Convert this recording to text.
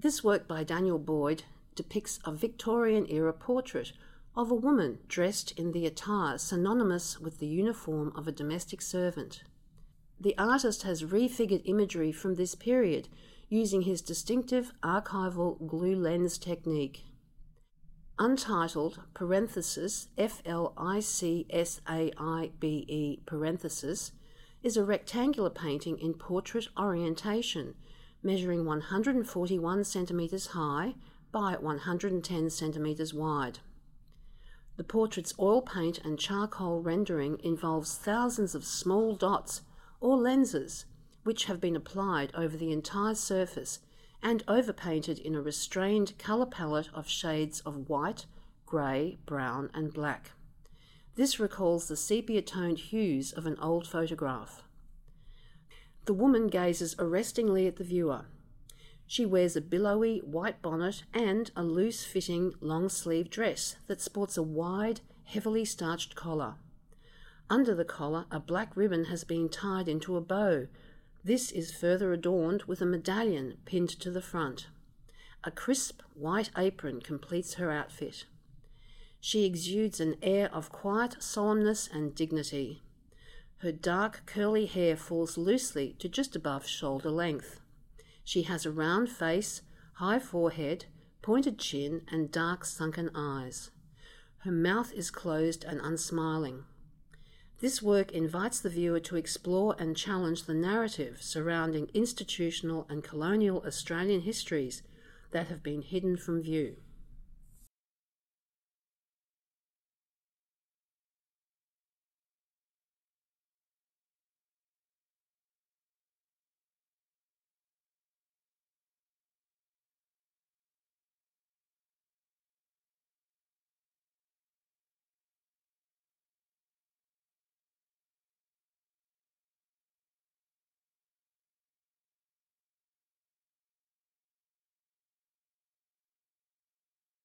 This work by Daniel Boyd depicts a Victorian era portrait of a woman dressed in the attire synonymous with the uniform of a domestic servant. The artist has refigured imagery from this period using his distinctive archival glue lens technique. Untitled parenthesis F L I C S A I B E parenthesis is a rectangular painting in portrait orientation, measuring 141 centimetres high by 110 centimetres wide. The portrait's oil paint and charcoal rendering involves thousands of small dots or lenses which have been applied over the entire surface and overpainted in a restrained colour palette of shades of white, grey, brown, and black. This recalls the sepia toned hues of an old photograph. The woman gazes arrestingly at the viewer. She wears a billowy white bonnet and a loose fitting long sleeve dress that sports a wide, heavily starched collar. Under the collar, a black ribbon has been tied into a bow. This is further adorned with a medallion pinned to the front. A crisp white apron completes her outfit. She exudes an air of quiet solemnness and dignity. Her dark curly hair falls loosely to just above shoulder length. She has a round face, high forehead, pointed chin, and dark sunken eyes. Her mouth is closed and unsmiling. This work invites the viewer to explore and challenge the narrative surrounding institutional and colonial Australian histories that have been hidden from view.